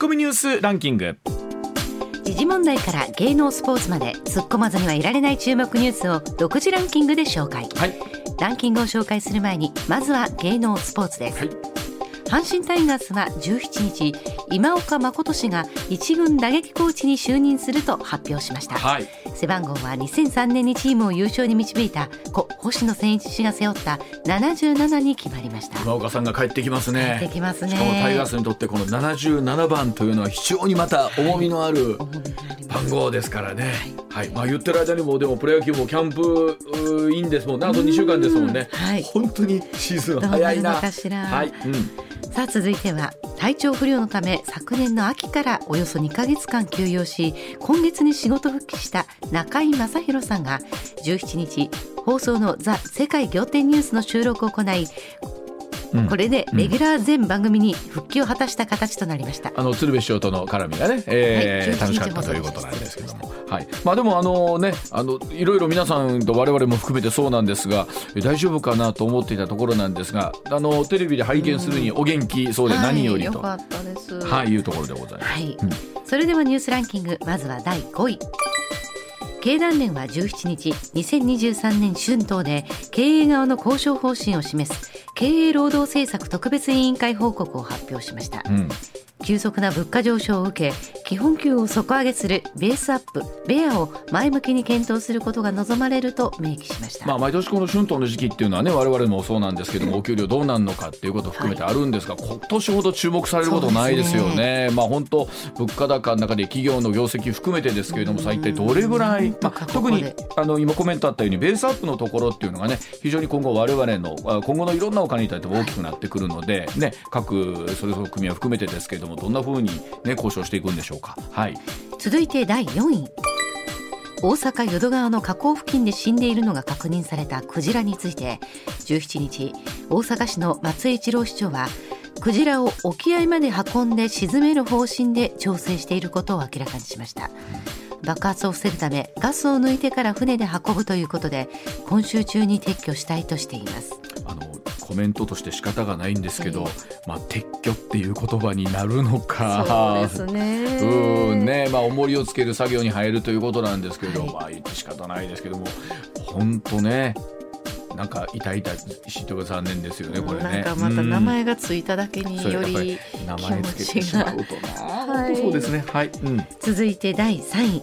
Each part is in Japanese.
コミニュースランキング。時事問題から芸能スポーツまで突っ込まずにはいられない注目ニュースを独自ランキングで紹介、はい。ランキングを紹介する前にまずは芸能スポーツです、はい。阪神タイガースは17日今岡誠氏が一軍打撃コーチに就任すると発表しました、はい。背番号は2003年にチームを優勝に導いた故星野千一氏が背負った77に決まりました。今岡さんが帰ってきますね。帰ってきますね。しかもタイガースにとってこの77番というのは非常にまた重みのある番号ですからね、はい。まあ、言ってる間にもでもプロ野球もキャンプうーインですもんね。あと2週間ですもんね、はい。本当にシーズン早いな。はい、うん、さあ続いては体調不良のため昨年の秋からおよそ2か月間休養し今月に仕事復帰した中居正広さんが17日放送の「ザ・世界仰天ニュース」の収録を行いうん。これでレギュラー全番組に復帰を果たした形となりました。あの鶴瓶師匠との絡みがね、えーはい楽しかったということなんですけども、はい、まあでもあのねあのいろいろ皆さんと我々も含めてそうなんですがえ大丈夫かなと思っていたところなんですがあのテレビで拝見するにお元気そうで何よりと、はい、よかったです。はい、いうところでございます。はい、うん。それではニュースランキングまずは第5位。経団連は17日2023年春闘で経営側の交渉方針を示す経営労働政策特別委員会報告を発表しました。うん。急速な物価上昇を受け基本給を底上げするベースアップベアを前向きに検討することが望まれると明記しました、まあ、毎年この春闘の時期っていうのはね我々もそうなんですけどもお給料どうなるのかっていうことを含めてあるんですが、今年ほど注目されることないですよそうね。まあ本当物価高の中で企業の業績含めてですけれどもさあ一体どれぐらい、まあ、特にあの今コメントあったようにベースアップのところっていうのがね非常に今後我々のあ今後のいろんなお金に対しても大きくなってくるので、ね、各それぞれ組合含めてですけれどもどんなふうに、ね、交渉していくんでしょうか。はい。続いて第4位。大阪淀川の河口付近で死んでいるのが確認されたクジラについて17日大阪市の松井一郎市長はクジラを沖合まで運んで沈める方針で調整していることを明らかにしました。爆発を防ぐためガスを抜いてから船で運ぶということで今週中に撤去したいとしています。あのコメントとして仕方がないんですけど、えまあ、撤去っていう言葉になるのか。ね。うんね。まあ重りをつける作業に入るということなんですけれど、はい。まあ言って仕方ないですけども本当ねなんか痛々しいとか残念ですよねこれね。なんかまた名前がついただけにうんより名前つけてしまうとな、はい。そうですね。はい、うん、続いて第3位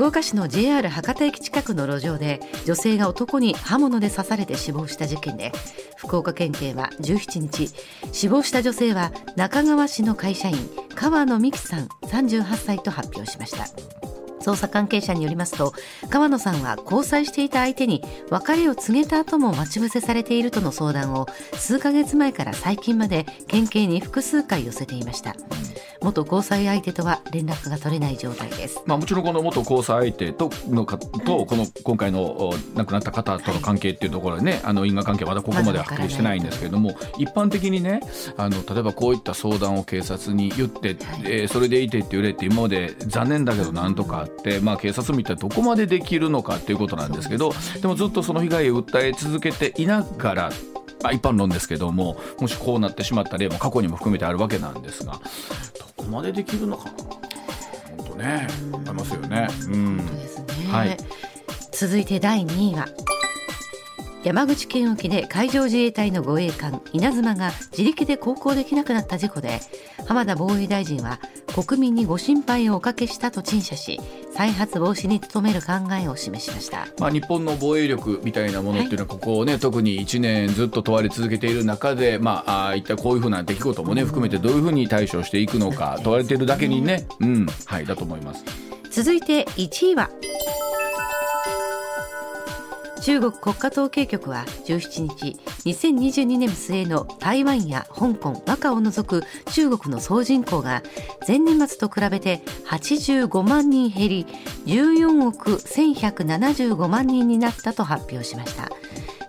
福岡市の JR 博多駅近くの路上で女性が男に刃物で刺されて死亡した事件で福岡県警は17日死亡した女性は中川市の会社員川野美樹さん38歳と発表しました。捜査関係者によりますと川野さんは交際していた相手に別れを告げた後も待ち伏せされているとの相談を数ヶ月前から最近まで県警に複数回寄せていました。元交際相手とは連絡が取れない状態です。まあ、もちろんこの元交際相手とのかとこの今回のお亡くなった方との関係っていうところでね、あの因果関係はまだここまでははっきりしてないんですけれども、一般的にねあの例えばこういった相談を警察に言って、えーそれでいてって言われて今まで残念だけどなんとかあって、まあ、警察も一体どこまでできるのかっていうことなんですけどでもずっとその被害を訴え続けていながらまあ、一般論ですけどももしこうなってしまった例も過去にも含めてあるわけなんですがどこまでできるのかな？本当ね思いますよね。うん。はい。続いて第2位は山口県沖で海上自衛隊の護衛艦稲妻が自力で航行できなくなった事故で浜田防衛大臣は国民にご心配をおかけしたと陳謝し再発防止に努める考えを示しました。まあ、日本の防衛力みたいなものっていうのはここをね、特に1年ずっと問われ続けている中で、まあ、あー一体こういうふうな出来事もね含めてどういうふうに対処していくのか問われているだけにね、うん、はいだと思います。続いて1位は中国国家統計局は17日2022年末の台湾や香港マカオを除く中国の総人口が前年末と比べて85万人減り14億1175万人になったと発表しました。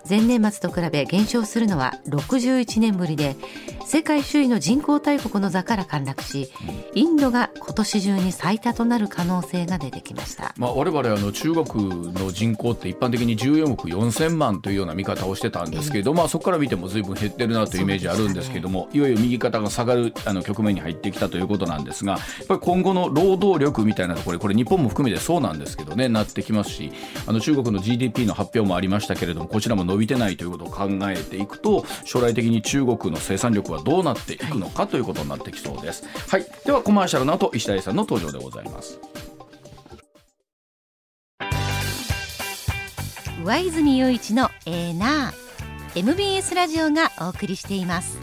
前年末と比べ減少するのは61年ぶりで世界首位の人口大国の座から陥落しインドが今年中に最多となる可能性が出てきました、まあ、我々あの中国の人口って一般的に14億4000万というような見方をしてたんですけれど、まあ、そこから見ても随分減ってるなというイメージあるんですけれども、いよいよ右肩が下がるあの局面に入ってきたということなんですがやっぱり今後の労働力みたいなところこれ日本も含めてそうなんですけどねなってきますしあの中国の GDP の発表もありましたけれどもこちらも伸びてないということを考えていくと将来的に中国の生産力はどうなっていくのかということになってきそうです。はい、ではコマーシャルの後石谷さんの登場でございます。上泉雄一のエーナー MBS ラジオがお送りしています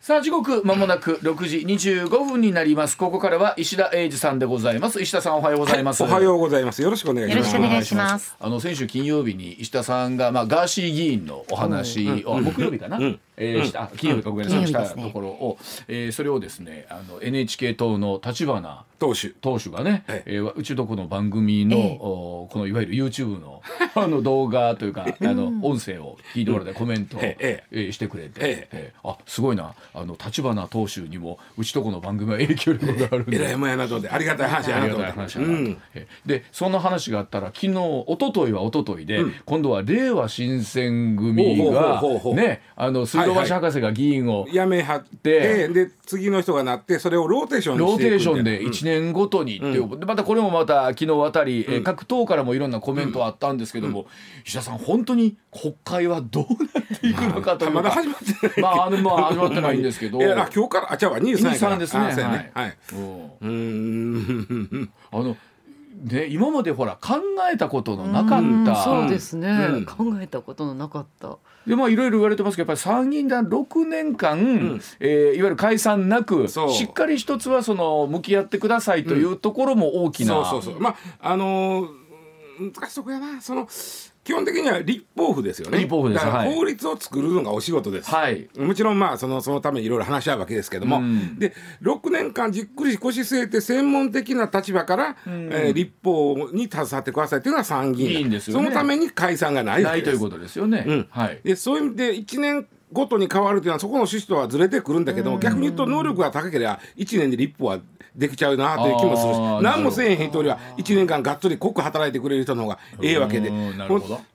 さあ時刻まもなく6時25分になります。ここからは石田英二さんでございます。石田さんおはようございます、はい、おはようございます。よろしくお願いします。よろしくお願いします。あの先週金曜日に石田さんがまあガーシー議員のお話を、うんうん、木曜日かな、うん。えー、した。金曜日かごめんなさい。したところを、えー、それをですねあの NHK 党の立花党首党首がね、ええ。ー、うちとこの番組の、えー、おこのいわゆる YouTube の あの動画というかあの音声を聞いてもらってコメントを、えええー、してくれて、ええ。ー、あすごいな。あの立花党首にもうちとこの番組は影響力があるんで、えらいもやなとでありがたい話やなと話やなと、うん、でそんな話があったら昨日一昨日は一昨日で、うん、今度はれいわ新選組がねあの水道橋博士が議員員を辞めはってで次の人がなってそれをローテーションローテーションで1年ごとにっていう、うん、またこれもまた昨日あたり、うん、各党からもいろんなコメントあったんですけども、うん、石田さん本当に国会はどうなっていくのかというまだ始まってない。まああのまあ始まってないんですけど。いや今日からあじゃあ23ですね。はい、はい、うん。あので今までほら考えたことのなかった。そうですね、うん、考えたことのなかった。でまあいろいろ言われてますけどやっぱり参議院で6年間、うん、えー、いわゆる解散なくしっかり一つはその向き合ってくださいというところも大きな、うん、そうそうそう。まああのー、難しいとこやな。その基本的には立法府ですよね。立法府です。法律を作るのがお仕事です。はい。もちろんまあそのそのためにいろいろ話し合うわけですけども、うん、で6年間じっくり腰据えて専門的な立場から、うん、えー、立法に携わってくださいというのは参議院ですよ、ね、そのために解散がないないということですよね。うん、はい。でそういう意味で1年ごとに変わるというのはそこの趣旨とはずれてくるんだけども逆に言うと能力が高ければ1年で立法はできちゃうなという気もするし何もせえへん人よりは1年間がっつり濃く働いてくれる人の方がええわけで。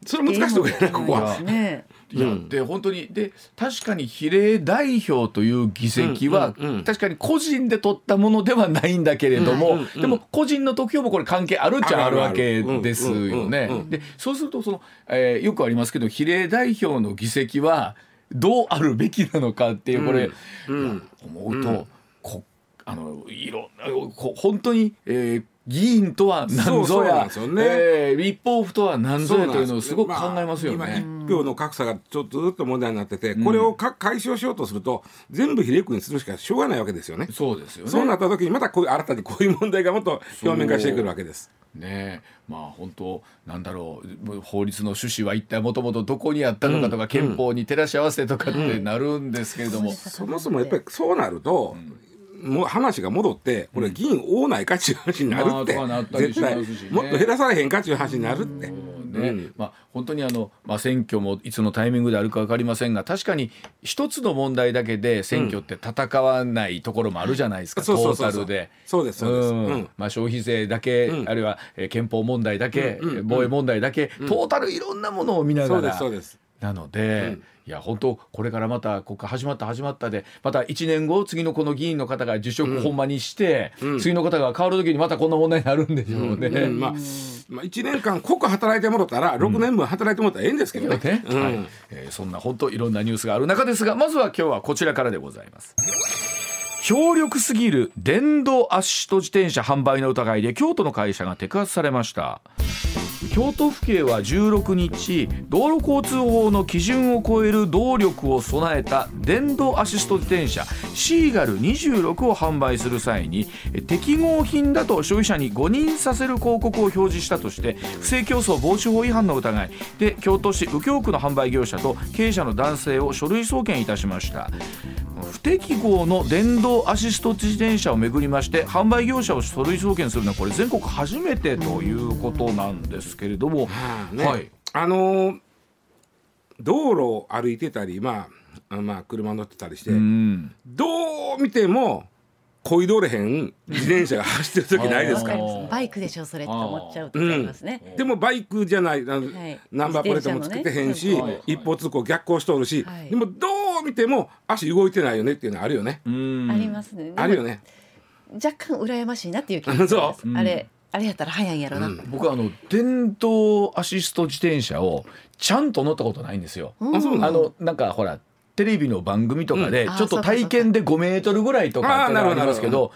それ難しいところやなここは。いや、で本当にで確かに比例代表という議席は、確かに個人で取ったものではないんだけれども、でも個人の得票もこれ関係あるっちゃあるわけですよね。でそうするとその、えー、よくありますけど比例代表の議席はどうあるべきなのかっていうこれ、思うと、こあのいろ本当に、えー、議員とは何ぞや、ね。えー、立法府とは何ぞやというのをすごく考えますよね。まあ、今一票の格差がちょっとずっと問題になってて、これをか解消しようとすると全部比例区にするしかしょうがないわけですよね。そうですよね。そうなった時にまたこういう新たにこういう問題がもっと表面化してくるわけです。ねまあ本当なんだろう。法律の趣旨は一体もともとどこにあったのかとか、うん、憲法に照らし合わせとかってなるんですけれども、うん、そもそもやっぱりそうなると、もう話が戻ってこれ議員多ないかっちゅう話になるって、まあ、絶対。もっと減らされへんかっちゅう話になるって。ね、うん、まあ、本当にあの、まあ、選挙もいつのタイミングであるか分かりませんが確かに一つの問題だけで選挙って戦わないところもあるじゃないですか、うん、トータルで。消費税だけ、あるいは憲法問題だけ、防衛問題だけ、トータルいろんなものを見ながら。そうですそうですなので、いや本当これからまた国会始まった始まったでまた1年後次のこの議員の方が辞職ほんまにして、うん、次の方が変わる時にまたこんな問題になるんでしょうね。うん。うん、まあまあ、1年間濃く働いてもらったら6年分働いてもらったらええんですけどね。ね。はい。えー、そんな本当いろんなニュースがある中ですがまずは今日はこちらからでございます。強力すぎる電動アシスト自転車販売の疑いで京都の会社が摘発されました京都府警は16日道路交通法の基準を超える動力を備えた電動アシスト自転車シーガル26を販売する際に適合品だと消費者に誤認させる広告を表示したとして不正競争防止法違反の疑い。で京都市右京区の販売業者と経営者の男性を書類送検いたしました。不適合の電動アシスト自転車をめぐりまして販売業者を書類送検するのはこれ全国初めてということなんですけれども、ね、はい、あのー道路を歩いてたりまああまあ車乗ってたりして、うん。どう見てもこいどれへん自転車が走ってる時ないですか？バイクでしょそれって思っちゃう時ありますね、でもバイクじゃないあの、はい。ナンバープレートもつけてへんし、ね。一方通行逆行しとるし、はい。でもどう見ても足動いてないよねっていうのはあるよね、うん。ありますね。あるよね。若干羨ましいなっていう気がするんです。そう。あれあれやったら早いんやろな、僕はあの電動アシスト自転車をちゃんと乗ったことないんですよ。うん。あの？なんかほらテレビの番組とかでうん。ちょっと体験で5メートルぐらいとかってのがありますけど。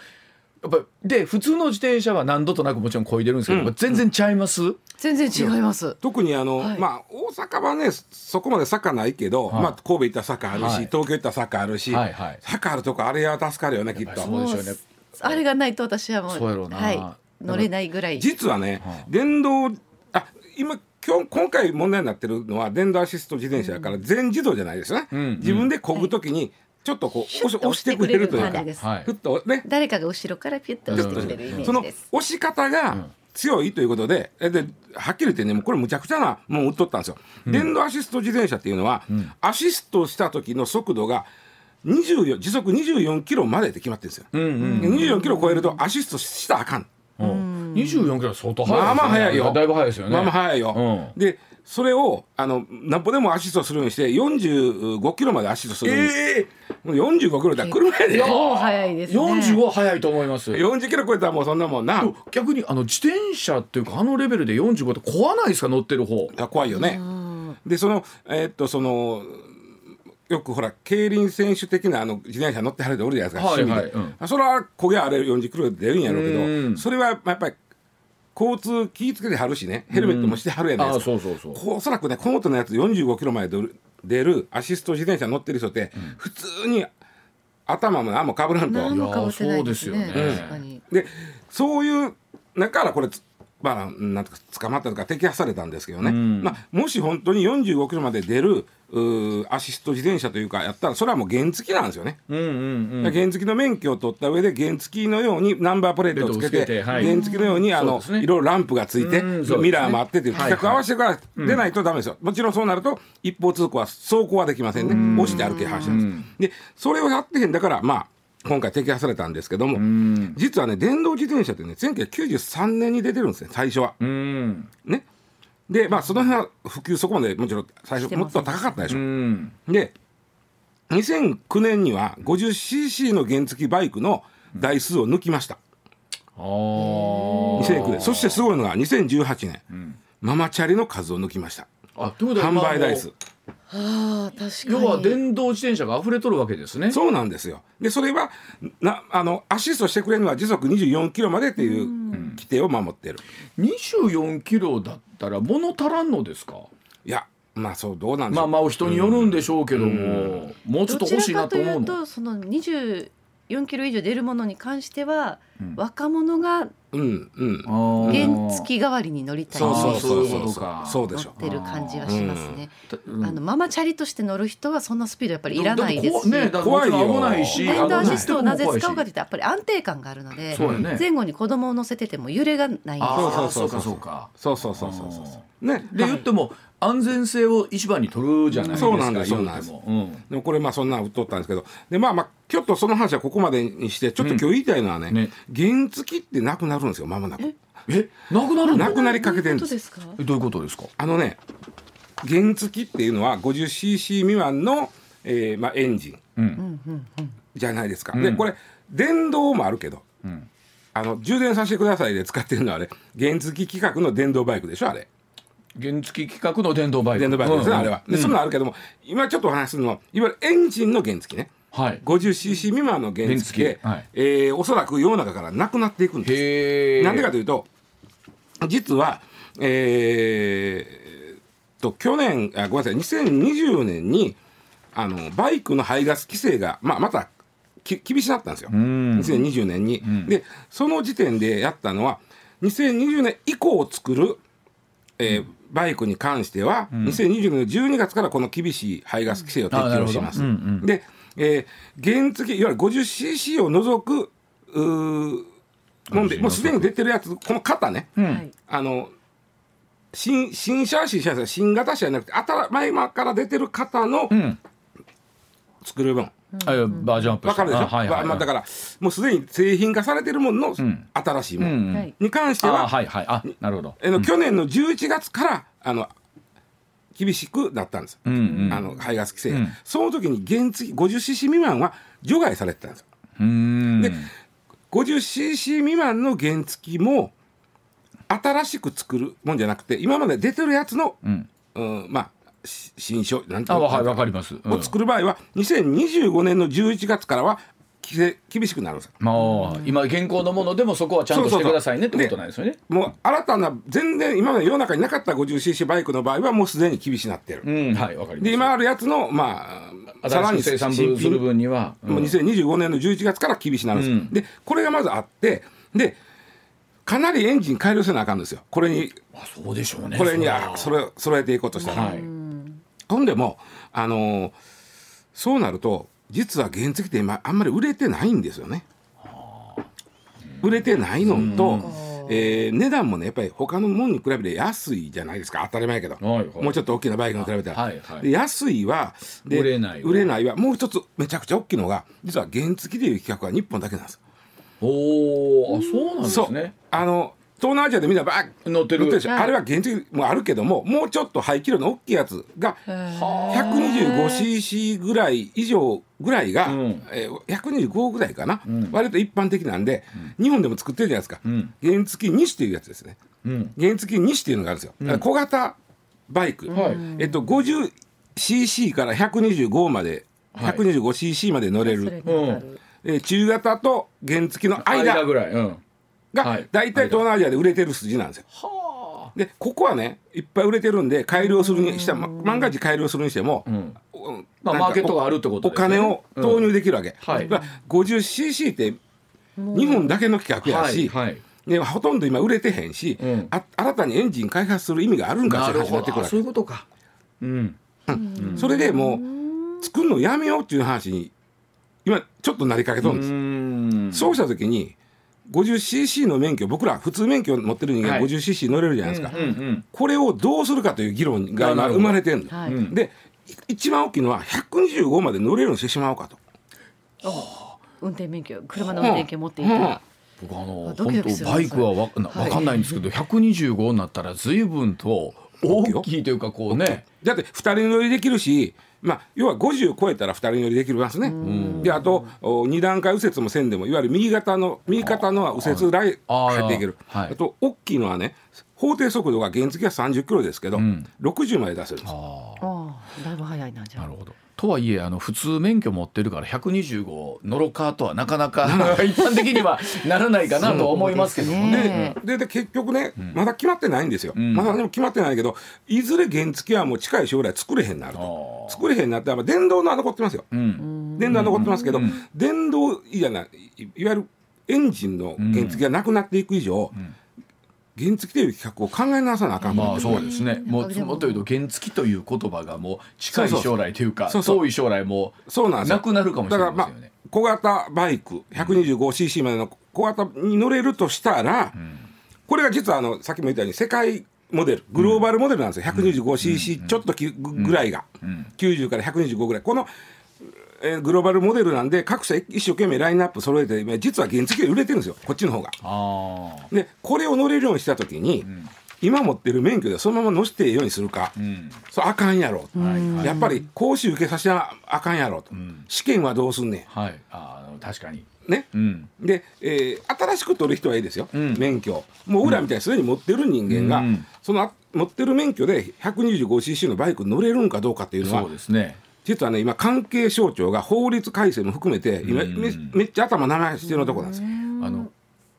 やっぱで普通の自転車は何度となくもちろん漕いでるんですけど、うん全然ちゃいます、全然違います。特にあの、はい。まあ大阪はねそこまで坂ないけど、はい。まあ神戸行ったら坂あるし、はい。東京行ったら坂あるし、はいはい。坂あるとこあれは助かるよねきっと。そうでしょうね。あれがないと私はもうそうやろうな。はい、乗れないぐらい。実はね、はい電動あ今今日今回問題になってるのは電動アシスト自転車だから全自動じゃないですよね、うん。自分で漕ぐときにちょっとこう押し押してくれるというかふっとね。誰かが後ろからピュッと押してくれるイメそのージです。押し方が強いということで,、えではっきり言ってねもうこれむちゃくちゃなもん売っとったんですよ、電動アシスト自転車っていうのは、アシストした時の速度が24時速24キロまでって決まってるんですよ、うんうんで24キロ超えるとアシストしたらあかんうん、24キロ相当速いですよね。まあまあ速いよ。だいぶ速いですよね。まあまあ速いよ、うん。でそれをあのなんぼでもアシストするようにして45キロまでアシストするように、えもう45キロだ。車やで結構早いですえね40は速いと思います。40キロ超えたらもうそんなもんな。逆にあの自転車っていうかあのレベルで45って怖ないですか？乗ってる方。あ怖いよね。うん。でそのえーっとそのよくほら競輪選手的なあの自転車乗ってはるでおるじゃないですか、はい趣味で、はいうん。あそれは焦げあれ40キロで出るんやろうけうん。どそれはやっぱり交通気ぃつけてはるしねヘルメットもしてはるやないですか、そうそうそうこうおそらくねコモトのやつ45キロまで出る出るアシスト自転車乗ってる人って、普通に頭も何もかぶらんと何もかぶってないですねいやそうですよね確かにでそういうだからこれつまあなんとか捕まったとか摘発されたんですけどね、ん。まあ、もし本当に45キロまで出るアシスト自転車というかやったらそれはもう原付なんですよね。うんうんうん。原付の免許を取った上で原付のようにナンバープレートをつけてけてはい。原付のようにあの、ねいろいろランプがついて、ね。ミラーもあってっていうはい規格合わせてから出ないとダメですよ、もちろんそうなると一方通行は走行はできませんね。押して歩け話なんです、でそれをやってへんだからまあ今回摘発されたんですけども、うん。実はね電動自転車ってね1993年に出てるんですね最初は。うん。ね。でまあその辺は普及そこまでもちろん最初もっと高かったでしょ。うん。で2009年には 50cc の原付バイクの台数を抜きました。ああ2009年そしてすごいのが2018年、ママチャリの数を抜きました。販売台数ああ確かに。要は電動自転車が溢れとるわけですね。そうなんですよ。でそれはなあのアシストしてくれるのは時速24キロまでっていう規定を守ってる。24キロだったら物足らんのですか？いやまあそうどうなんでしょう、まあまあ人によるんでしょうけども、もうちょっと欲しいなと思うどちらかというのとその24キロ以上出るものに関しては、若者がうんうん。原付代わりに乗りたい。そうそうってそうそ乗ってる感じはしますね。うん。あのママチャリとして乗る人はそんなスピードやっぱりいらないですし、ね、だってもちろん危ないし電動アシストをなぜ使うかというとやっぱり安定感があるので、ね。前後に子供を乗せてても揺れがないんですあよ。ーそうかそうかそうそうそうそうそう。ね。で言っても安全性を一番に取るじゃないですかそうなんですそうなんです。うんでもこれまあそんなん売っとったんですけど。でまあまあちょっとその話はここまでにしてちょっと今日言いたいのはね,、ね。原付ってなくなるんですよまもなく。え？なくなるの？なくなりかけてるんです。どういうことですどういうことですか？あのね原付っていうのは 50cc 未満の、えーまあ、エンジン。うん。じゃないですか、うん。でこれ電動もあるけどうん。あの充電させてくださいで使ってるのはあれ原付規格の電動バイクでしょあれ原付規格の電動バイク。電動バイクですね、うんあれは。で、うん。そんなのあるけども今ちょっとお話しするのはいわゆるエンジンの原付ね。はい 50cc 未満の原付で、はい。えーおそらく世の中からなくなっていくんです。なんでかというと実はえー、と去年あごめんなさい2020年にあのバイクの排ガス規制が、まあ、またき厳しくなったんですよ、ん。2020年に、んでその時点でやったのは2020年以降作る、えーバイクに関しては、2020年の12月からこの厳しい排ガス規制を適用します。うんうん。で、えー原付いわゆる 50cc を除くもんでもうすでに出てるやつこの型ね。あの新新車は新車新型車じゃなくて新前から出てる方のん。作る分、あバージョンアップわかるでしょ、あはいはいはい。まあ、だからもうすでに製品化されてるものの新しいものに関してあは、はいはい。あなるほど。あの去年の11月からあの厳しくなったんです、うんうん。あの排ガス規制が、うん。その時に原付 50cc 未満は除外されてたんですよ。うーん。で 50cc 未満の原付も新しく作るもんじゃなくて今まで出てるやつの、うん。うん、まあし新書なんていうの？あわかるわかります、うん。を作る場合は2025年の11月からは厳しくなるんですよ。まあ今現行のものでもそこはちゃんとしてくださいねってことなんですよね。もう新たな全然今まで世の中になかった 50cc バイクの場合はもうすでに厳しくなってる、うんはいわかります。で今あるやつのまあさらに生産する分には、うん。もう2025年の11月から厳しくなるんです。よ、うん。でこれがまずあってでかなりエンジン改良せなあかんんですよ。これにあそうでしょうねこれにあそれ揃えていこうとしたら、はいほんでもあのーそうなると実は原付って今あんまり売れてないんですよね。売れてないのと、えー値段もねやっぱり他のものに比べて安いじゃないですか。当たり前やけど、はいはい。もうちょっと大きなバイクに比べたら、はいはい。で安いはで売れないわ。売れないはもう一つめちゃくちゃ大きいのが実は原付という企画は日本だけなんです。おおあそうなんですね。あの東南アジアでみんなバーッ乗ってる。乗ってるでしょ。はい。あれは原付もあるけどももうちょっと排気量の大きいやつが 125cc ぐらい以上ぐらいが、うん。えー125ぐらいかな、ん。割と一般的なんで、日本でも作ってるじゃないですか、ん。原付2っていうやつですね。うん。原付2っていうのがあるんですよ、だから小型バイク、はい。えっと 50cc から125まではい。125cc まで乗れる、それえー中型と原付の間。間ぐらい。うんがはい。大体東南アジアで売れてる筋なんですよ。はでここはねいっぱい売れてるんで改良するにしても万が一改良するにしても、んうん。まあマーケットがあるってことね。金を投入できるわけ、はい。だから 50cc って日本だけの企画やし、はいはい。ね、ほとんど今売れてへんし、うん。あ新たにエンジン開発する意味があるんかって話にななるほど。あそういってくるわけ。うことか。うん。それでもう作るのやめようっていう話に今ちょっとなりかけとるんです、ん。そうした時に 50cc の免許僕ら普通免許持ってる人間はい。50cc 乗れるじゃないですか、うんうんこれをどうするかという議論が生まれてるの、はい。うん。でい一番大きいのは125まで乗れるようにしてしまおうかと。運転免許車の運転権持っていたら、僕あのあドキドキするな本当バイクはわい。わかんないんですけど125になったら随分と大きいというかこうね。だって2人乗りできるし、まあ、要は50を超えたら2人乗りできますね。であとお2段階右折もせんでもいわゆる右肩の右肩のは右折ライ入っていける。はい。あと大きいのはね法定速度が原付は30キロですけど、ん。60まで出せるんです。あああだいぶ早いなじゃああ。なるほどとはいえあの普通免許持ってるから125乗ろかとはなかなか 一般的にはならないかなと思いますけども。ね。ね。でで結局ね、まだ決まってないんですよ、ん。まだでも決まってないけどいずれ原付はもう近い将来作れへんなると。作れへんなって電動のは残ってますよ。うん。電動は残ってますけど、うん。電動いやない。いいわゆるエンジンの原付がなくなっていく以上、原付という企画を考え直さなあかんまあそうですね。もうでも。もっと言うと原付という言葉がもう近い将来というかそうそう遠い将来もそうなんですよ。なくなるかもしれないですよだからまね。あ小型バイク 125cc までの小型に乗れるとしたら、これが実はあのさっきも言ったように世界モデルグローバルモデルなんですよ。125cc ちょっときぐぐらいが、90から125ぐらい。この、えーグローバルモデルなんで各社一生懸命ラインナップ揃えて今実は原付で売れてるんですよ。こっちの方が。でこれを乗れるようにした時に、今持ってる免許でそのまま乗せていいようにするか、うん。そうあかんやろ、はいやっぱり講習受けさせなあかんやろと、試験はどうすんねはい。ああ確かに。んね、うん。で、えー新しく取る人はいいですよ、ん。免許もう裏みたいにすでに持ってる人間が、うん。そのあ持ってる免許で 125cc のバイク乗れるんかどうかっていうのはそうですね。実はね今関係省庁が法律改正も含めて今、うん。めめっちゃ頭長いしてるところなんですよ。あの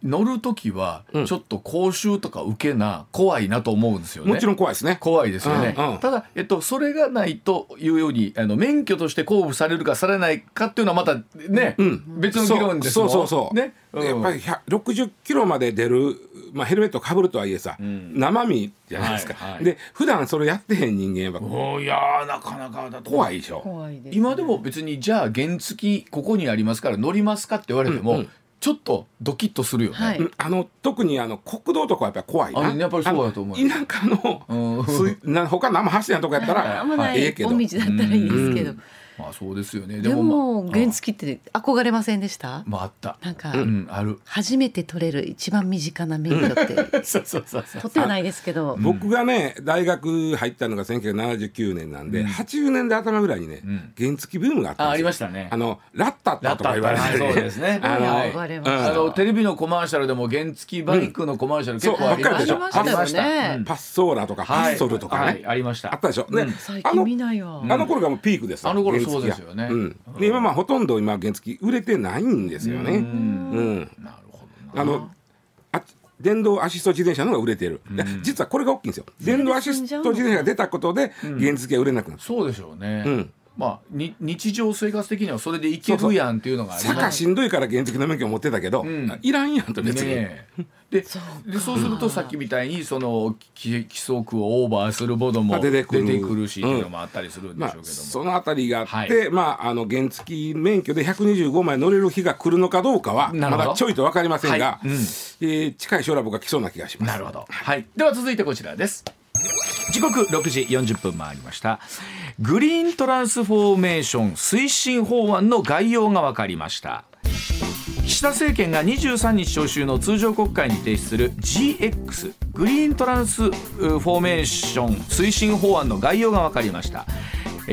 乗る時はうん。ちょっと講習とか受けな怖いなと思うんですよね。もちろん怖いですね。怖いですよね、うんうんただ、えっと、それがないというようにあの免許として交付されるかされないかっていうのはまたね、うん。別の議論ですもんそうそうそうね、うん。やっぱり100 60キロまで出る、まあ、ヘルメットかぶるとはいえさ、ん。生身じゃないですか、はいはい。で普段それやってへん人間はおーいやーなかなかだと。怖いでしょ。怖いです今でも別にじゃあ原付ここにありますから乗りますかって言われても、うんうんちょっとドキッとするよね。はい。うんあの特にあの国道とかはやっぱり怖いな。あやっぱりそうだと思う田舎のうん。水な他生走ってないとこやったらあんまないええけど。大道だったらいいですけど、まあそうですよね。ででももまあ原付って憧れませんでした？まああった。なんか、うんある。初めて取れる一番身近な免許って。そうそうそうそう。取ってはないですけど、僕がね大学入ったのが1979年なんで、80年代頭ぐらいにね、ん。原付ブームがあったんですよ。あありましたね。あのラッタッタとか言われてはいそうですね。あのテレビのコマーシャルでも原付バイクのコマーシャル結構ありました。そうばっかりでしょありました。よねパッソーラとかパはい。ッソルとかね、はいありました。あったでしょ、ね。最近見ないわ、あの頃がもうピークですよあの頃原付がそうですよね。うん、で今まあほとんど今原付売れてないんですよね。うん、なるほどな。あのあ電動アシスト自転車の方が売れてる、で実はこれが大きいんですよ。電動アシスト自転車が出たことで原付が売れなくなった、そうでしょうね。うんまあに日常生活的にはそれでいけるやんっていうのがあります坂しんどいから原付の免許持ってたけど、んいらんやんと別に、ねえででそうするとさっきみたいにその規規則をオーバーするものもあ出出ててくるくるしっていうのもあったりするんでまあ、しょうけども。そのあたりがあって、はいまあ、あの原付免許で125枚乗れる日が来るのかどうかはまだちょいと分かりませんが、はいうんえー近い将来僕は来そうな気がします。なるほど。はい。では続いてこちらです。時刻6時40分回りました。グリーントランスフォーメーション推進法案の概要が分かりました。岸田政権が23日召集の通常国会に提出する GX グリーントランスフォーメーション推進法案の概要が分かりました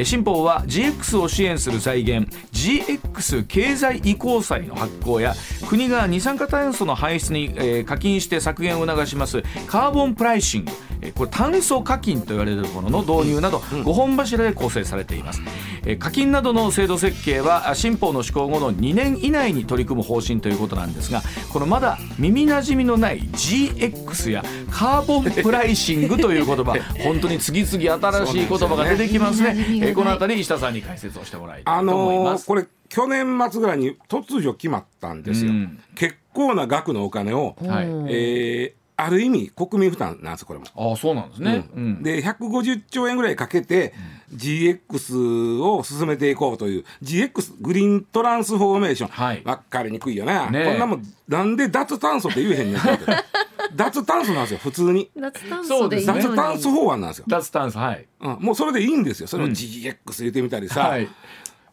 新法は GX を支援する財源 GX 経済移行債の発行や国が二酸化炭素の排出に、えー課金して削減を促しますカーボンプライシング。えーこれ炭素課金と言われるものの導入など5本柱で構成されています、えー課金などの制度設計はあ新法の施行後の2年以内に取り組む方針ということなんですがこのまだ耳なじみのない GX やカーボンプライシングという言葉 本当に次々新しい言葉が出てきますね。すよね。えーこの辺り石田さんに解説をしてもらいたあいと思いのます、ーこれ去年末ぐらいに突如決まったんですよ。うん。結構な額のお金を、はい。えーある意味国民負担なんですこれも。ああそうなんですね、うん。うん。で150兆円ぐらいかけて GX を進めていこうという GX グリーントランスフォーメーション、はい。分かりにくいよな、ねえ。こんなもんなんで脱炭素って言えへんねん 脱炭素なんですよ普通に。脱炭そうですね素でいい脱炭素法案なんですよ、脱炭素はい。うん、もうそれでいいんですよ。それをうん。GX 入れてみたりさ、はい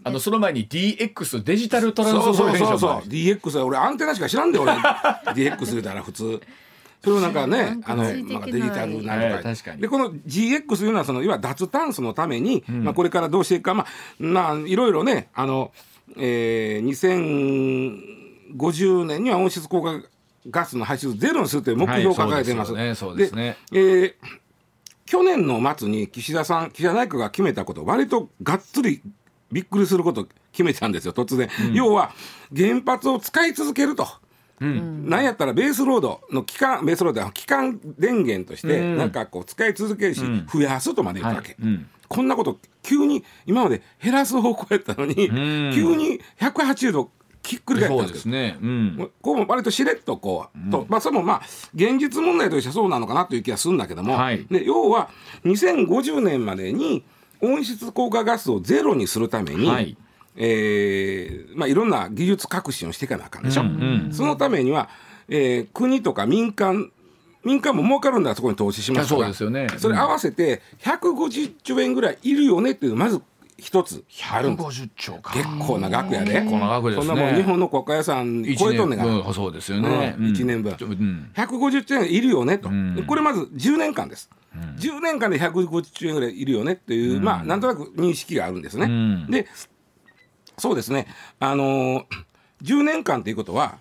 あのその前に DX デジタルトランスそうそうフォーメーションそうそう DX は俺アンテナしか知らんで俺。DX 言うたら普通。それをなんかねあのないまあデジタルなんはいとかでこの GX というのはそのいわゆる脱炭素のために、まあ、これからどうしていくかまあまあいろいろねあの、えー、2050年には温室効果ガスの排出ゼロにするという目標を掲げています。はいそうですよね。でえー去年の末に岸田さん岸田内閣が決めたこと割とがっつりびっくりすることを決めたんですよ突然、要は原発を使い続けると。なんやったらベースロードの期間ベースロードは期間電源としてうん。なんかこう使い続けるし、増やすとまで言ったわけ、はい。うん。こんなこと急に今まで減らす方向やったのに、ん。急に180度ひっくり返ったんでけ。どそうですすね。うん。こうも割としれっとこう、と。まあそれもまあ現実問題としてはそうなのかなという気がするんだけども、はい。で要は2050年までに温室効果ガスをゼロにするために、はい。えーまあ、いろんな技術革新をしていかなあかんでしょ。うんうんそのためには、えー国とか民間民間も儲かるんだらそこに投資しますから。そうですよね。それ合わせて150兆円ぐらいいるよねっていうまず一つあるんです。150兆か。結構な額やで、結構な額ですね。そんなもん日本の国家予算一超えとんねんから、分そうですよね、うん。一年分。うん。150兆円いるよねと、ん。でこれまず10年間です、10年間で150兆円ぐらいいるよねっていう、まあなんとなく認識があるんですね、ん。でそうですね。あのー10年間ということは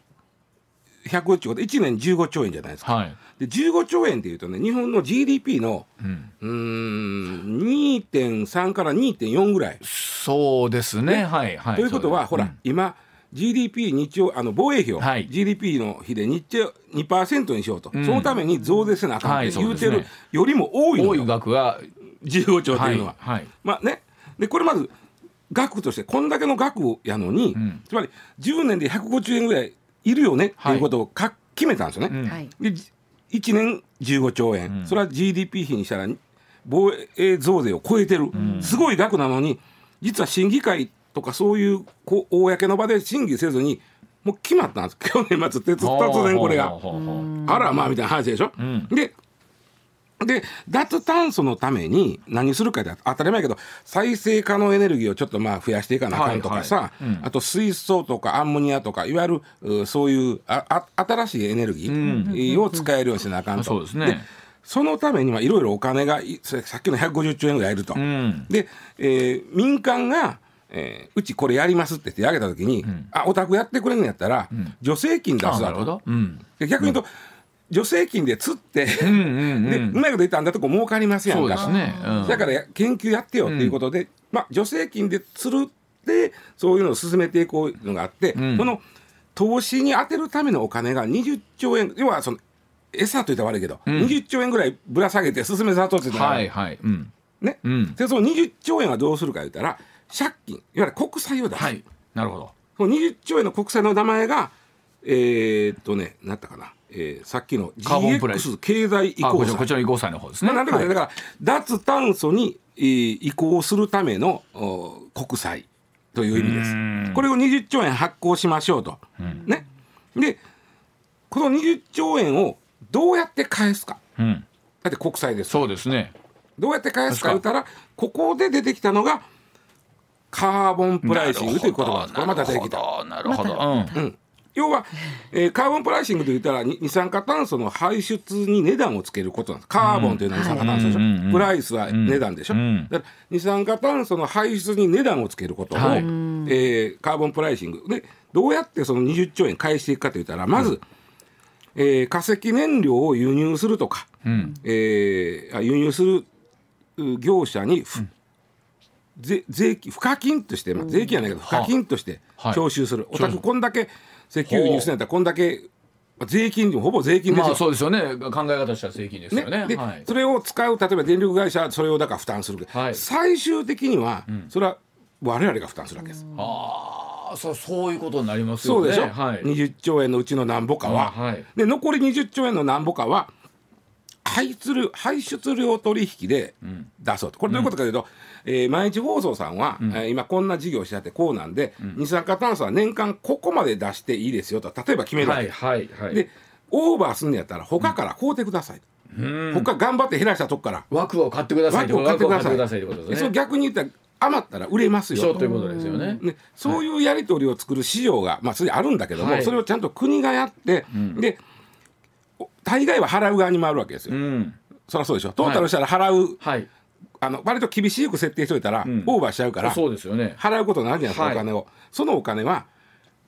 150兆で1年15兆円じゃないですか、はいで15兆円っていうとね日本の GDP のうん。うーん2.3から2.4ぐらい。そうですね。はいはいということは、ほら、今 GDP 日曜あの防衛費を、はい。GDP の比で日曜2%にしようと、ん。そのために増税せなあかんっはいて言うてるそうですねよりも多いの多いよ、額が15兆というのは。はいは。い。まあね、でこれまず額としてこんだけの額やのに、ん。つまり10年で150円ぐらいいるよねっていうことをか、決めたんですよね。うん。はい。で1年15兆円、うん。それは GDP 比にしたら防衛増税を超えてる、すごい額なのに実は審議会とかそういう公の場で審議せずにもう決まったんです。去年末って突然これが。あらまあみたいな話でしょ、ん。でで脱炭素のために何するかって当たり前やけど再生可能エネルギーをちょっとまあ増やしていかなあかんとかさ、はい。はいうん。あと水素とかアンモニアとかいわゆるうそういうああ新しいエネルギーを使えるようにしなあかんと。そうですね。そのためにはいろいろお金がさっきの150兆円ぐらいいると。ん。で、えー民間が、えーうちこれやりますって言ってあげた時に、あお宅やってくれるんやったら、助成金出すわと。あなるほど。うん。で逆に言うと、助成金で釣って、うんうんうん。でうまいこと言ったんだとこ儲かりますやんか。ね。うん。だからや研究やってよっていうことで、まあ、助成金で釣るってそういうのを進めていこうのがあって、ん。その投資に充てるためのお金が20兆円要はその餌と言ったら悪いけど、20兆円ぐらいぶら下げて進めさとってたら、はいはい。うん。ね、うん。でその20兆円はどうするか言ったら借金いわゆる国債を出す、はい。なるほど。その20兆円の国債の名前がえーっとね何だったかな、えーさっきのカーボンプライス。GX 経済移行債。こちらの移行債の方ですね。まあ、なんていうかね、はい。だから脱炭素に、えー移行するためのお国債という意味です。うん。これを20兆円発行しましょうと。ね、でこの20兆円をどうやって返すか。うん。だって国債です。そうですね。どうやって返すか言ったらここで出てきたのがカーボンプライシングという言葉なんです。これまた出てきた。なるほど。なるほどうん要は、えーカーボンプライシングといったらに二酸化炭素の排出に値段をつけることなんです。カーボンというのは二酸化炭素でしょ、うんうんうん。プライスは値段でしょ、うん。だから二酸化炭素の排出に値段をつけることを、はい。えーカーボンプライシング。でどうやってその20兆円返していくかといったらまず、えー化石燃料を輸入するとか、うん。えーあ輸入するう業者にふ、税税金賦課金として、まあ、税金やないけど賦課金としてはい。徴収する、お宅こんだけ石油輸入するんやったらこんだけまあ税金ほぼ税金ですよ。まあそうですよね。考え方としては税金ですよね。で、はい。それを使う例えば電力会社はそれをだから負担する、はい。最終的には、それは我々が負担するわけです。ああそうそういうことになりますよね。そうでしょ、はい。20兆円のうちのなんぼかは、あはい。で残り20兆円のなんぼかは排出量排出量取引で出そうと。これどういうことかというと、えー毎日放送さんは、えー今こんな事業してあってこうなんで、二酸化炭素は年間ここまで出していいですよと。例えば決めるわけ、はいはいはい。でオーバーすんのやったら他から買うてください、他頑張って減らしたとこから。枠を買ってください枠を買ってください。ってくださいってことですね。逆に言ったら余ったら売れますよそうということですよね。ね、そういうやり取りを作る市場が、まあ、それあるんだけども、はい。それをちゃんと国がやって、でお大概は払う側に回るわけですよ、うん。そりゃそうでしょ。トータルしたら払う、はい。あの割と厳しく設定しといたら、ん。オーバーしちゃうからそうですよね。払うことになるじゃないですか、はい。お金を。そのお金は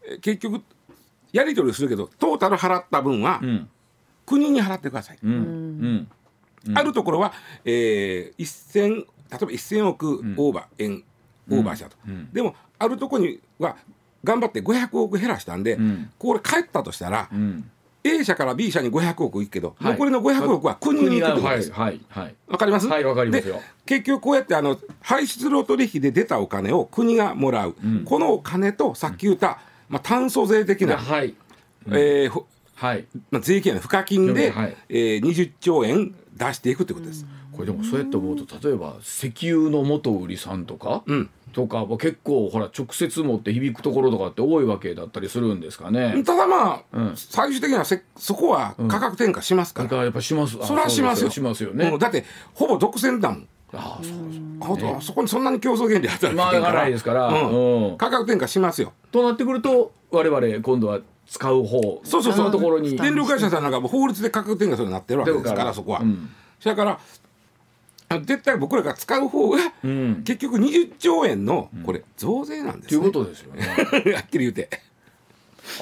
え結局やり取りするけどトータル払った分は、うん。国に払ってください、うん。うん。あるところは、えー、1000例えば1000億オーバー、円オーバーしたと、でもあるところには頑張って500億減らしたんで、ん。これ帰ったとしたら、うん A 社から B 社に500億いくけど、はい。残りの500億は国に行くってことです。よ。はいはいかります？はいわかりますよ。で結局こうやってあの排出量取引で出たお金を国がもらう、このお金とさっき言った、まあ、炭素税的な、はい。えーほはい。まあ、税金や賦課金で、はい。えー20兆円出していくってことです。これでもそうやって思うと例えば石油の元売りさんとか、うんとかは結構ほら直接持って響くところとかって多いわけだったりするんですかね。ただまあ、うん。最終的にはせそこは価格転嫁しますから、だからやっぱします。あそれはしますよ。しますよね。うん。だってほぼ独占だもん。ああそうです。あと、そこにそんなに競争原理働いてまあ上がらないですから。うん。うん。価格転嫁しますよ。となってくると我々今度は使う方そうそうそう。のところに。電力会社さんなんかもう法律で価格転嫁するようになってるわけですかだかららそこは、うん。それからあ絶対僕らが使う方が、ん。結局20兆円のこれ増税なんですね、ということですよね。はっきり言うて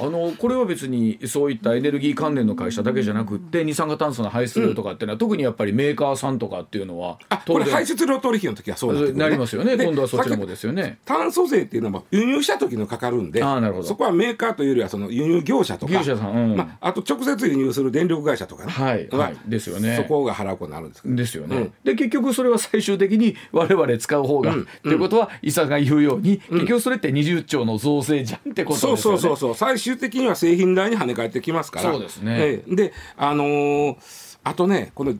あのこれは別にそういったエネルギー関連の会社だけじゃなくって二酸化炭素の排出量とかっていうのは、特にやっぱりメーカーさんとかっていうのはあこれ排出量取引の時はそうなってくる、なりますよね。で今度はそっちのさっき方ですよね。炭素税っていうのも輸入した時のかかるんであーなるほど。そこはメーカーというよりはその輸入業者とか。業者さんうん。まあ、あと直接輸入する電力会社とかね、はいはいですよね。そこが払うことになるんですですよね、うん。で結局それは最終的に我々使う方が、ということは伊佐が言うように、結局それって20兆の増税じゃんってことですよね。そうそうそうそう最終的には製品代に跳ね返ってきますから。そうですね。ええ。であのーあとねこの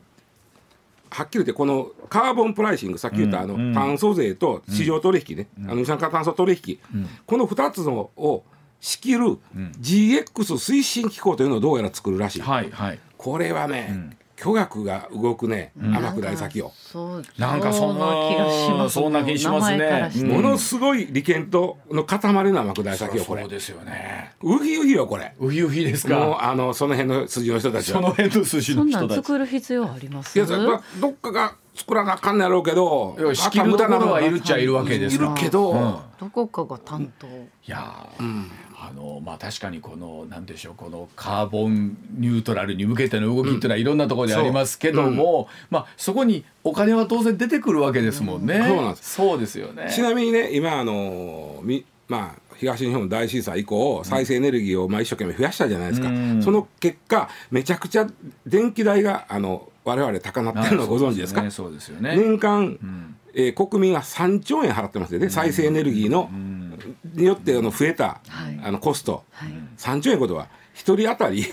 はっきり言ってこのカーボンプライシングさっき言ったあの炭素税と市場取引ね、あの二酸化炭素取引、この2つのを、仕切る GX 推進機構というのをどうやら作るらしい、はいはい。これはね、巨額が動くね、天下り先を、そうなんかそんな気がしますそんな気しますねうん。ものすごい利権との塊の天下り先よこれそうですよね。ウヒウヒよこれ。ウヒウヒですもうかあのその辺の筋の人たちは。その辺の筋そんなんの人たち作る必要あります？いやそれはどっかが作らなあかんのやろうけど仕切るところはいるっちゃいるわけですいるけど、うん。どこかが担当。いやー、あのまあ確かにこのなんでしょうこのカーボンニュートラルに向けての動きっていうのはいろんなところでありますけども、まあそこにお金は当然出てくるわけですもんね。そうなんです。そうですよね。ちなみにね今あのみまあ東日本大震災以降再生エネルギーをまあ一生懸命増やしたじゃないですか、うん。その結果めちゃくちゃ電気代があの我々高なってるのをご存知ですか、ねそうですよね。年間、ん。えー国民は3兆円払ってますよね、再生エネルギーの、によってあの増えた、はい。あのコスト、はい。3兆円ことは。1人当たり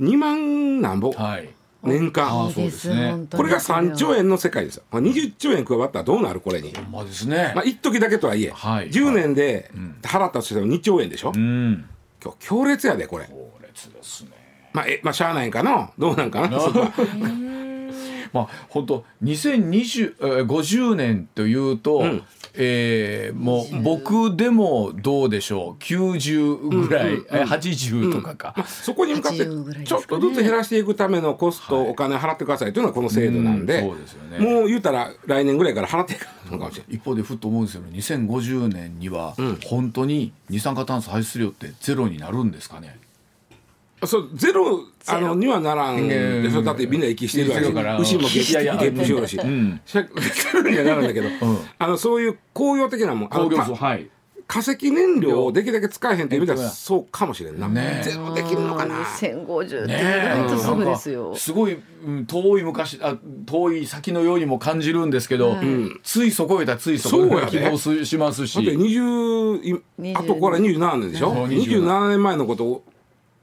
2万なんぼ、はい。年間、あいいですそうですねこれが3兆円の世界ですよ、まあ、20兆円加わったらどうなるこれに、まですね。まあ一時だけとはいえ、はい。10年でん。払ったとしても2兆円でしょ、うん。今日強烈やでこれ。強烈ですね。まあえまあしゃあないんかな？どうなんかな？そこはまあ本当2020えー50年というと、んえーもう僕でもどうでしょう。90ぐらい、えー80とかか、そこに向かって80ぐらいですちょっとずつ減らしていくためのコスト、お金払ってくださいというのがこの制度なんで、うんそうですよね。もう言うたら来年ぐらいから払っていかないのかもしれない。一方でふっと思うんですよね2050年にはん。本当に二酸化炭素排出量ってゼロになるんですかね、そうゼロあのにはならんでしょ。だってみんな息してるわから。牛もゲップしよるし、ゼロにはなるんだけど、あのそういう工業的なもん。あの工業はい。化石燃料をできるだけ使えへんっていう意味ではねそうかもしれんな、ねゼロできるのかな。2050って意ね外とすぐですよ。なんかすごい、うん遠い昔あ遠い先のようにも感じるんですけど、はいついそこへたついそこへそうやで。希望すしますだってし20い20あとこれ27年でしょ？そう27年前のことを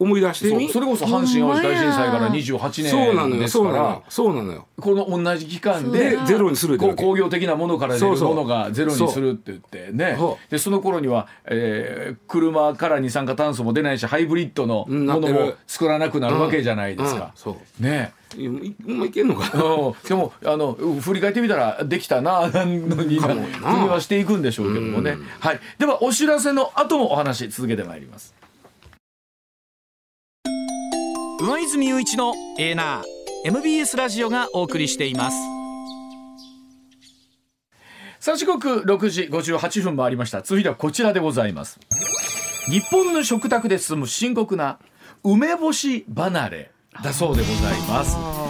思い出してみ？それこそ阪神・淡路大震災からほんまや。28そうなのよ年ですから。そうなのよ。そうなのよ。この同じ期間ででゼロにするこう工業的なものから出るものがゼロにするって言ってね。そでその頃には、えー車から二酸化炭素も出ないしハイブリッドのものも作らなくなるわけじゃないですか。うんそう。ね。いもういけんのかな？うん。でもあの振り返ってみたらできたなのに国はしていくんでしょうけどもね、はい、ではお知らせの後もお話続けてまいります。上泉雄一のエーナー MBS ラジオがお送りしています。さあ時刻6時58分もありました。続いてはこちらでございます。日本の食卓で進む深刻な梅干し離れだそうでございます。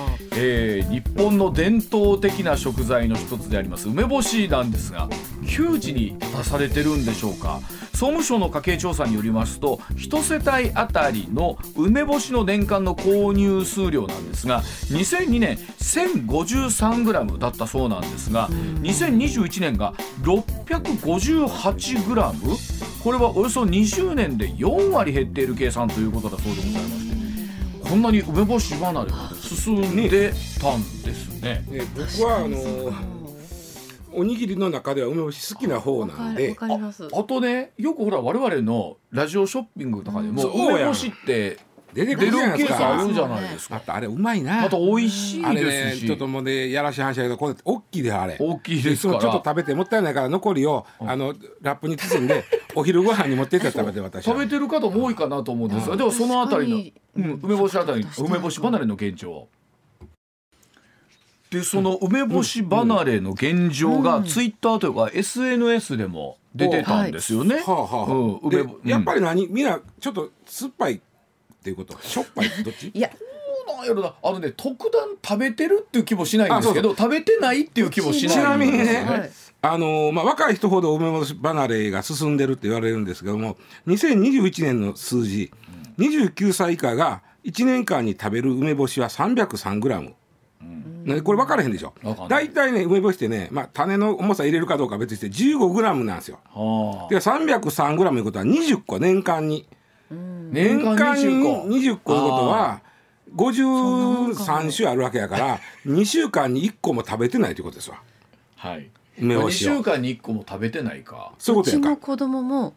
えー日本の伝統的な食材の一つであります梅干しなんですが窮地に立たされてるんでしょうか。総務省の家計調査によりますと1世帯あたりの梅干しの年間の購入数量なんですが2002年 1053g だったそうなんですが2021年が 658g これはおよそ20年で4割減っている計算ということだそうでございましてこんなに梅干し離れが進んでたんですね。ね。僕はあのおにぎりの中では梅干し好きな方なんわでかります。あとねよくほら我々のラジオショッピングとかでも梅干しって出てく出るるじゃないですケースあるかじゃないですか。またあれうまいな。また美味しいあれですし、ねちょっともうねやらしい話だけどこれ大きいであれ。大きいですから。ちょっと食べてもったいないから残りをあのラップに包んで お昼ご飯に持ってって食べて私は食べてる方も多いかなと思うんですが、でもそのあたりの、うん、梅干しあたり梅干し離れの現状。でその梅干し離れの現状がツイッターというか SNS でも出てたんですよね。やっぱり何？みんなちょっと酸っぱいっていうこと。しょっぱい？どっち？いや。そうなんやろな。あのね特段食べてるっていう気もしないんですけど食べてないっていう気もしないちなみにね。はいあのまあ、若い人ほど梅干し離れが進んでるって言われるんですけども2021年の数字29歳以下が1年間に食べる梅干しは 303g、ね、これ分からへんでしょ？大体ね梅干しってね、まあ、種の重さ入れるかどうかは別にして 15g なんですよ。はあ。で 303g いうことは20個年間に年間に20個。20個。いうことは53種あるわけやから2週間に1個も食べてないということですわ。はい。梅干しを。2週間に1個も食べてないか。そういうことやんか。うちの子供も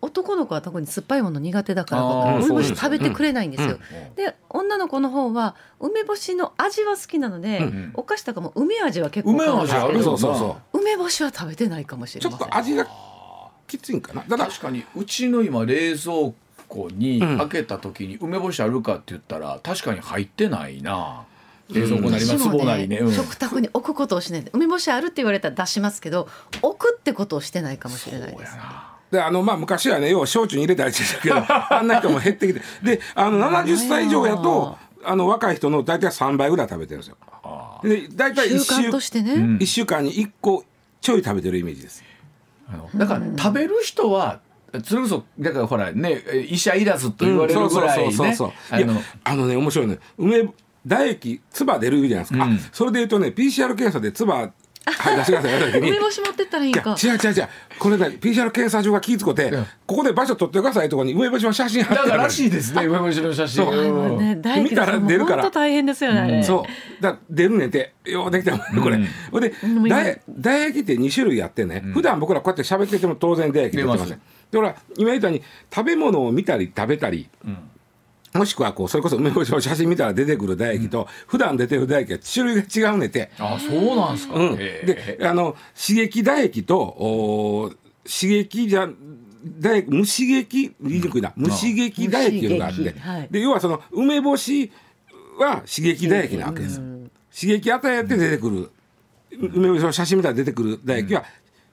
男の子は特に酸っぱいもの苦手だから梅干し食べてくれないんですよ。で女の子の方は梅干しの味は好きなので、ん。お菓子とかも梅味は結構梅買うんですけど味あるそうそうそう梅干しは食べてないかもしれちょません。っと味がきついんかな。だから確かにうちの今冷蔵庫にうん開けた時に梅干しあるかって言ったら確かに入ってないな。冷蔵庫なりま私も壺なりね。うん。食卓に置くことをしない。で梅干しあるって言われたら出しますけど置くってことをしてないかもしれないです。であのまあ昔はね要は焼酎に入れたりしてたけど あんな人も減ってきて。であの70歳以上やとあの若い人の大体3倍ぐらい食べてるんですよ。で大体1習慣と週してね、ん。一週間に1個ちょい食べてるイメージです。だから食べる人はそれこそだからほらね医者いらずと言われるぐらいねそうそうあのいやあのね面白いね。梅唾液唾出るじゃないですか、うん。あそれで言うとね PCR 検査で唾はい出してください梅干し持ってったらいいんいやか。違う違う違う。これね PCR 検査場が気ぃつこて、ん。ここで場所取ってくださいとこに梅干しの写真貼って。だかららしいいですね梅干しの写真。そう。うん。ね、唾液見たら出るから。本当大変ですよね。あれ。そう。だ出るねんてようできたもんねこれ、うん。ほんでんもう今唾唾液って2種類あってね、普段僕らこうやって喋ってても当然唾液出てません。出までほら今言ったように食べ物を見たり食べたり、もしくはこうそれこそ梅干しの写真見たら出てくる唾液と、普段出てる唾液は種類が違うねんて、あそうなんですか、うん、であの刺激唾液とお刺激じゃ唾液無刺激言いにくいな、無刺激唾液っていうのがあって、はい。で要はその梅干しは刺激唾液なわけです、刺激与えて出てくる、梅干しの写真見たら出てくる唾液は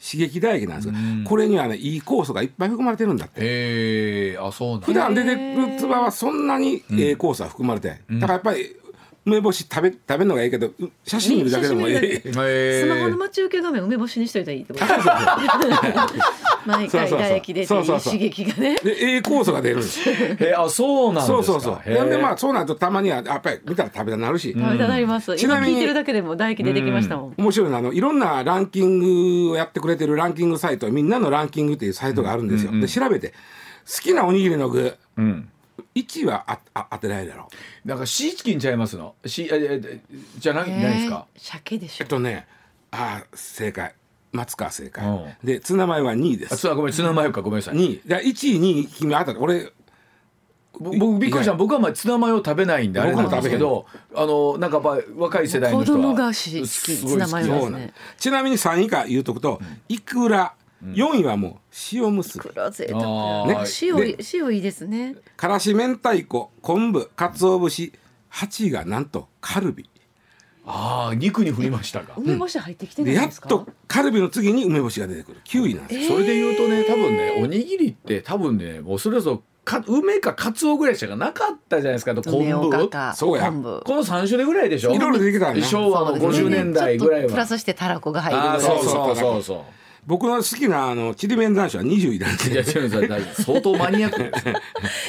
刺激唾液なんですが、これにはねいい酵素がいっぱい含まれてるんだって。へえあそうなんだ。普段出てくる唾はそんなにええ酵素は含まれてない、だからやっぱり梅干し食べ食べるのがいいけどう写真見るだけでもいい、スマホの待ち受け画面梅干しにしといたらいいってこと。毎回唾液出ていいそうそうそう。刺激がね。でええ酵素が出るんです。へえあそうなんですか。そうそうそう。なんでまあそうなるとたまにはやっぱり見たら食べたくなるし、食べたなります。ちなみに今聞いてるだけでも唾液出てきましたもん。面白いのはあのいろんなランキングをやってくれてるランキングサイトみんなのランキングっていうサイトがあるんですよ。で調べて好きなおにぎりの具。うん1位はああ当てられるだろう。なんかシーチキンちゃいますの？シーええじゃないないですか？えー鮭でしょ。えっとねあー正解。松川正解、うん。でツナマヨは2位です。あごめんツナマヨかごめんなさい。2位。で1位2位君当たった。俺ぼ僕びっくりした僕はまあツナマヨ食べないんであれなん僕もですけどあのなんかやっぱ若い世代の子人は供がしツナマヨです。ね。ちなみに3位以下言うとくと、いくら4位はもう塩むすび。黒贅沢あや。ー塩で塩いいですね。からし明太子昆布鰹節。8位がなんとカルビ。ああ肉に振りましたか。梅干し入ってきてやっいですか？とカルビの次に梅干しが出てくる。9位なんです。よ、それで言うとね多分ねおにぎりって多分ねもうそれこそか梅かカツオぐらいしかなかったじゃないですか。昆布。かそうや。昆布。この3種類ぐらいでしょ。いろいろ出てきたよね。昭和の50年代ぐらいちょっとプラはスしてたらこが入るそうそうそうそう僕の好きなあのちりめん男子は20位なんいやで違う相当マニアック ですね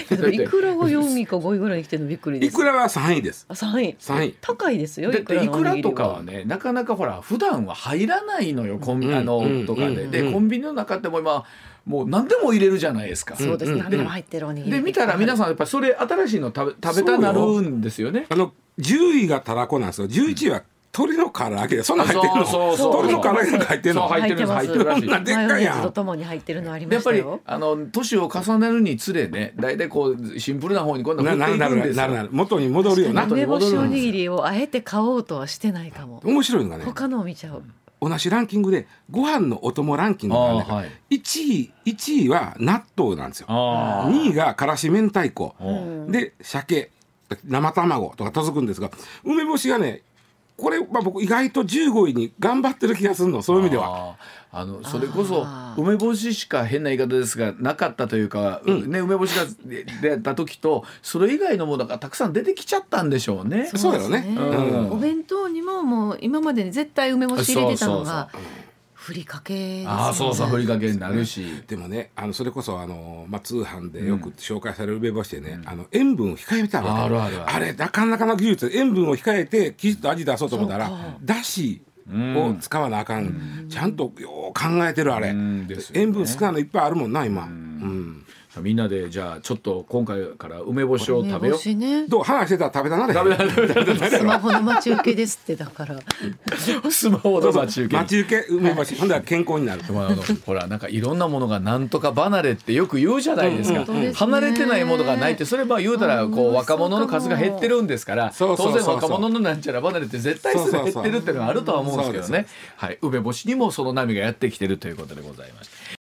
けどいくらが4位か5位ぐらいに来てるのびっくりです。いくらは3位ですあ3位。3位高いですよ。だっていくらとかはは。ねなかなかほら普段は入らないのよコンビうんあのうんとかででうんコンビニの中ってもう今もう何でも入れるじゃないですかそうですね。うん何でも入ってるおにぎり。で見たら皆さんやっぱりそれ新しいの食べ食べたなるんですよねあの10位がたらこなんですよ11位は鶏の唐揚げでそんなん入ってるの？そうそう。鶏の唐揚げなんか入ってるの？入ってる入ってるらしい。そんなんでっマヨネかいやんーズとともに入ってるのありまやっぱり。あの年を重ねるにつれね大体こうシンプルな方に今度はなるなるくんですよ。なるなる元に戻るよな。梅干しおにぎりをあえて買おうとはしてないかも。面白いのがね。他のを見ちゃう。同じランキングでご飯のお供ランキングがあるはい。1位1位は納豆なんですよ。あ2位がからし明太子。ーで鮭生卵とか続くんですが梅干しがねこれ、まあ、僕意外と15位に頑張ってる気がするのそういう意味では。あのそれこそ梅干ししか変な言い方ですがなかったというか、ね、梅干しが出出た時とそれ以外のものがたくさん出てきちゃったんでしょうね。そうだよね。ですうん。お弁当にももう今までに絶対梅干し入れてたのがそうふりかけですよね。ああそうそうふりかけになるし。でもねあのそれこそあの、まあ、通販でよく紹介される梅干しでね、あの塩分を控えてあるわけあるあるある。れなかなかの技術で塩分を控えてきちっと味出そうと思ったらだしを使わなあかん、ちゃんとよう考えてるあれ、うんね。塩分少ないのいっぱいあるもんな今、うんみんなでじゃあちょっと今回から梅干しを食べよう。梅干しね。どう話してたら食べたな食べた食べたスマホの待ち受けですってだから。スマホの待ち受け。待ち受け梅干し。ほんでは健康になるでもあのほらなんかいろんなものがなんとか離れってよく言うじゃないですか、うん。うん離れてないものがないってそれまあ言うたらこう若者の数が減ってるんですから当然若者のなんちゃら離れって絶対数が減ってるっていうのがあるとは思うんですけどね。はい。梅干しにもその波がやってきてるということでございました。